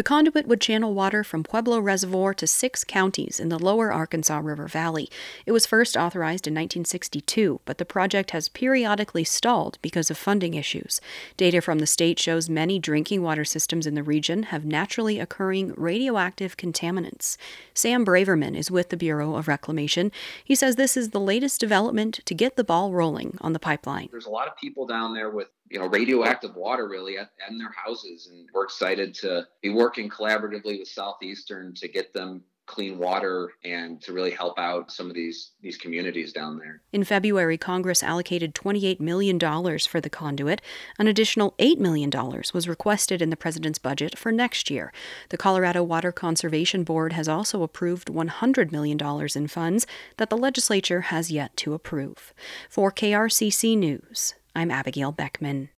The conduit would channel water from Pueblo Reservoir to six counties in the lower Arkansas River Valley. It was first authorized in 1962, but the project has periodically stalled because of funding issues. Data from the state shows many drinking water systems in the region have naturally occurring radioactive contaminants. Sam Braverman is with the Bureau of Reclamation. He says this is the latest development to get the ball rolling on the pipeline. There's a lot of people down there with you know radioactive water really at, in their houses and we're excited to be working collaboratively with southeastern to get them clean water and to really help out some of these these communities down there. In February, Congress allocated $28 million for the conduit. An additional $8 million was requested in the president's budget for next year. The Colorado Water Conservation Board has also approved $100 million in funds that the legislature has yet to approve. For KRCC News, I'm Abigail Beckman.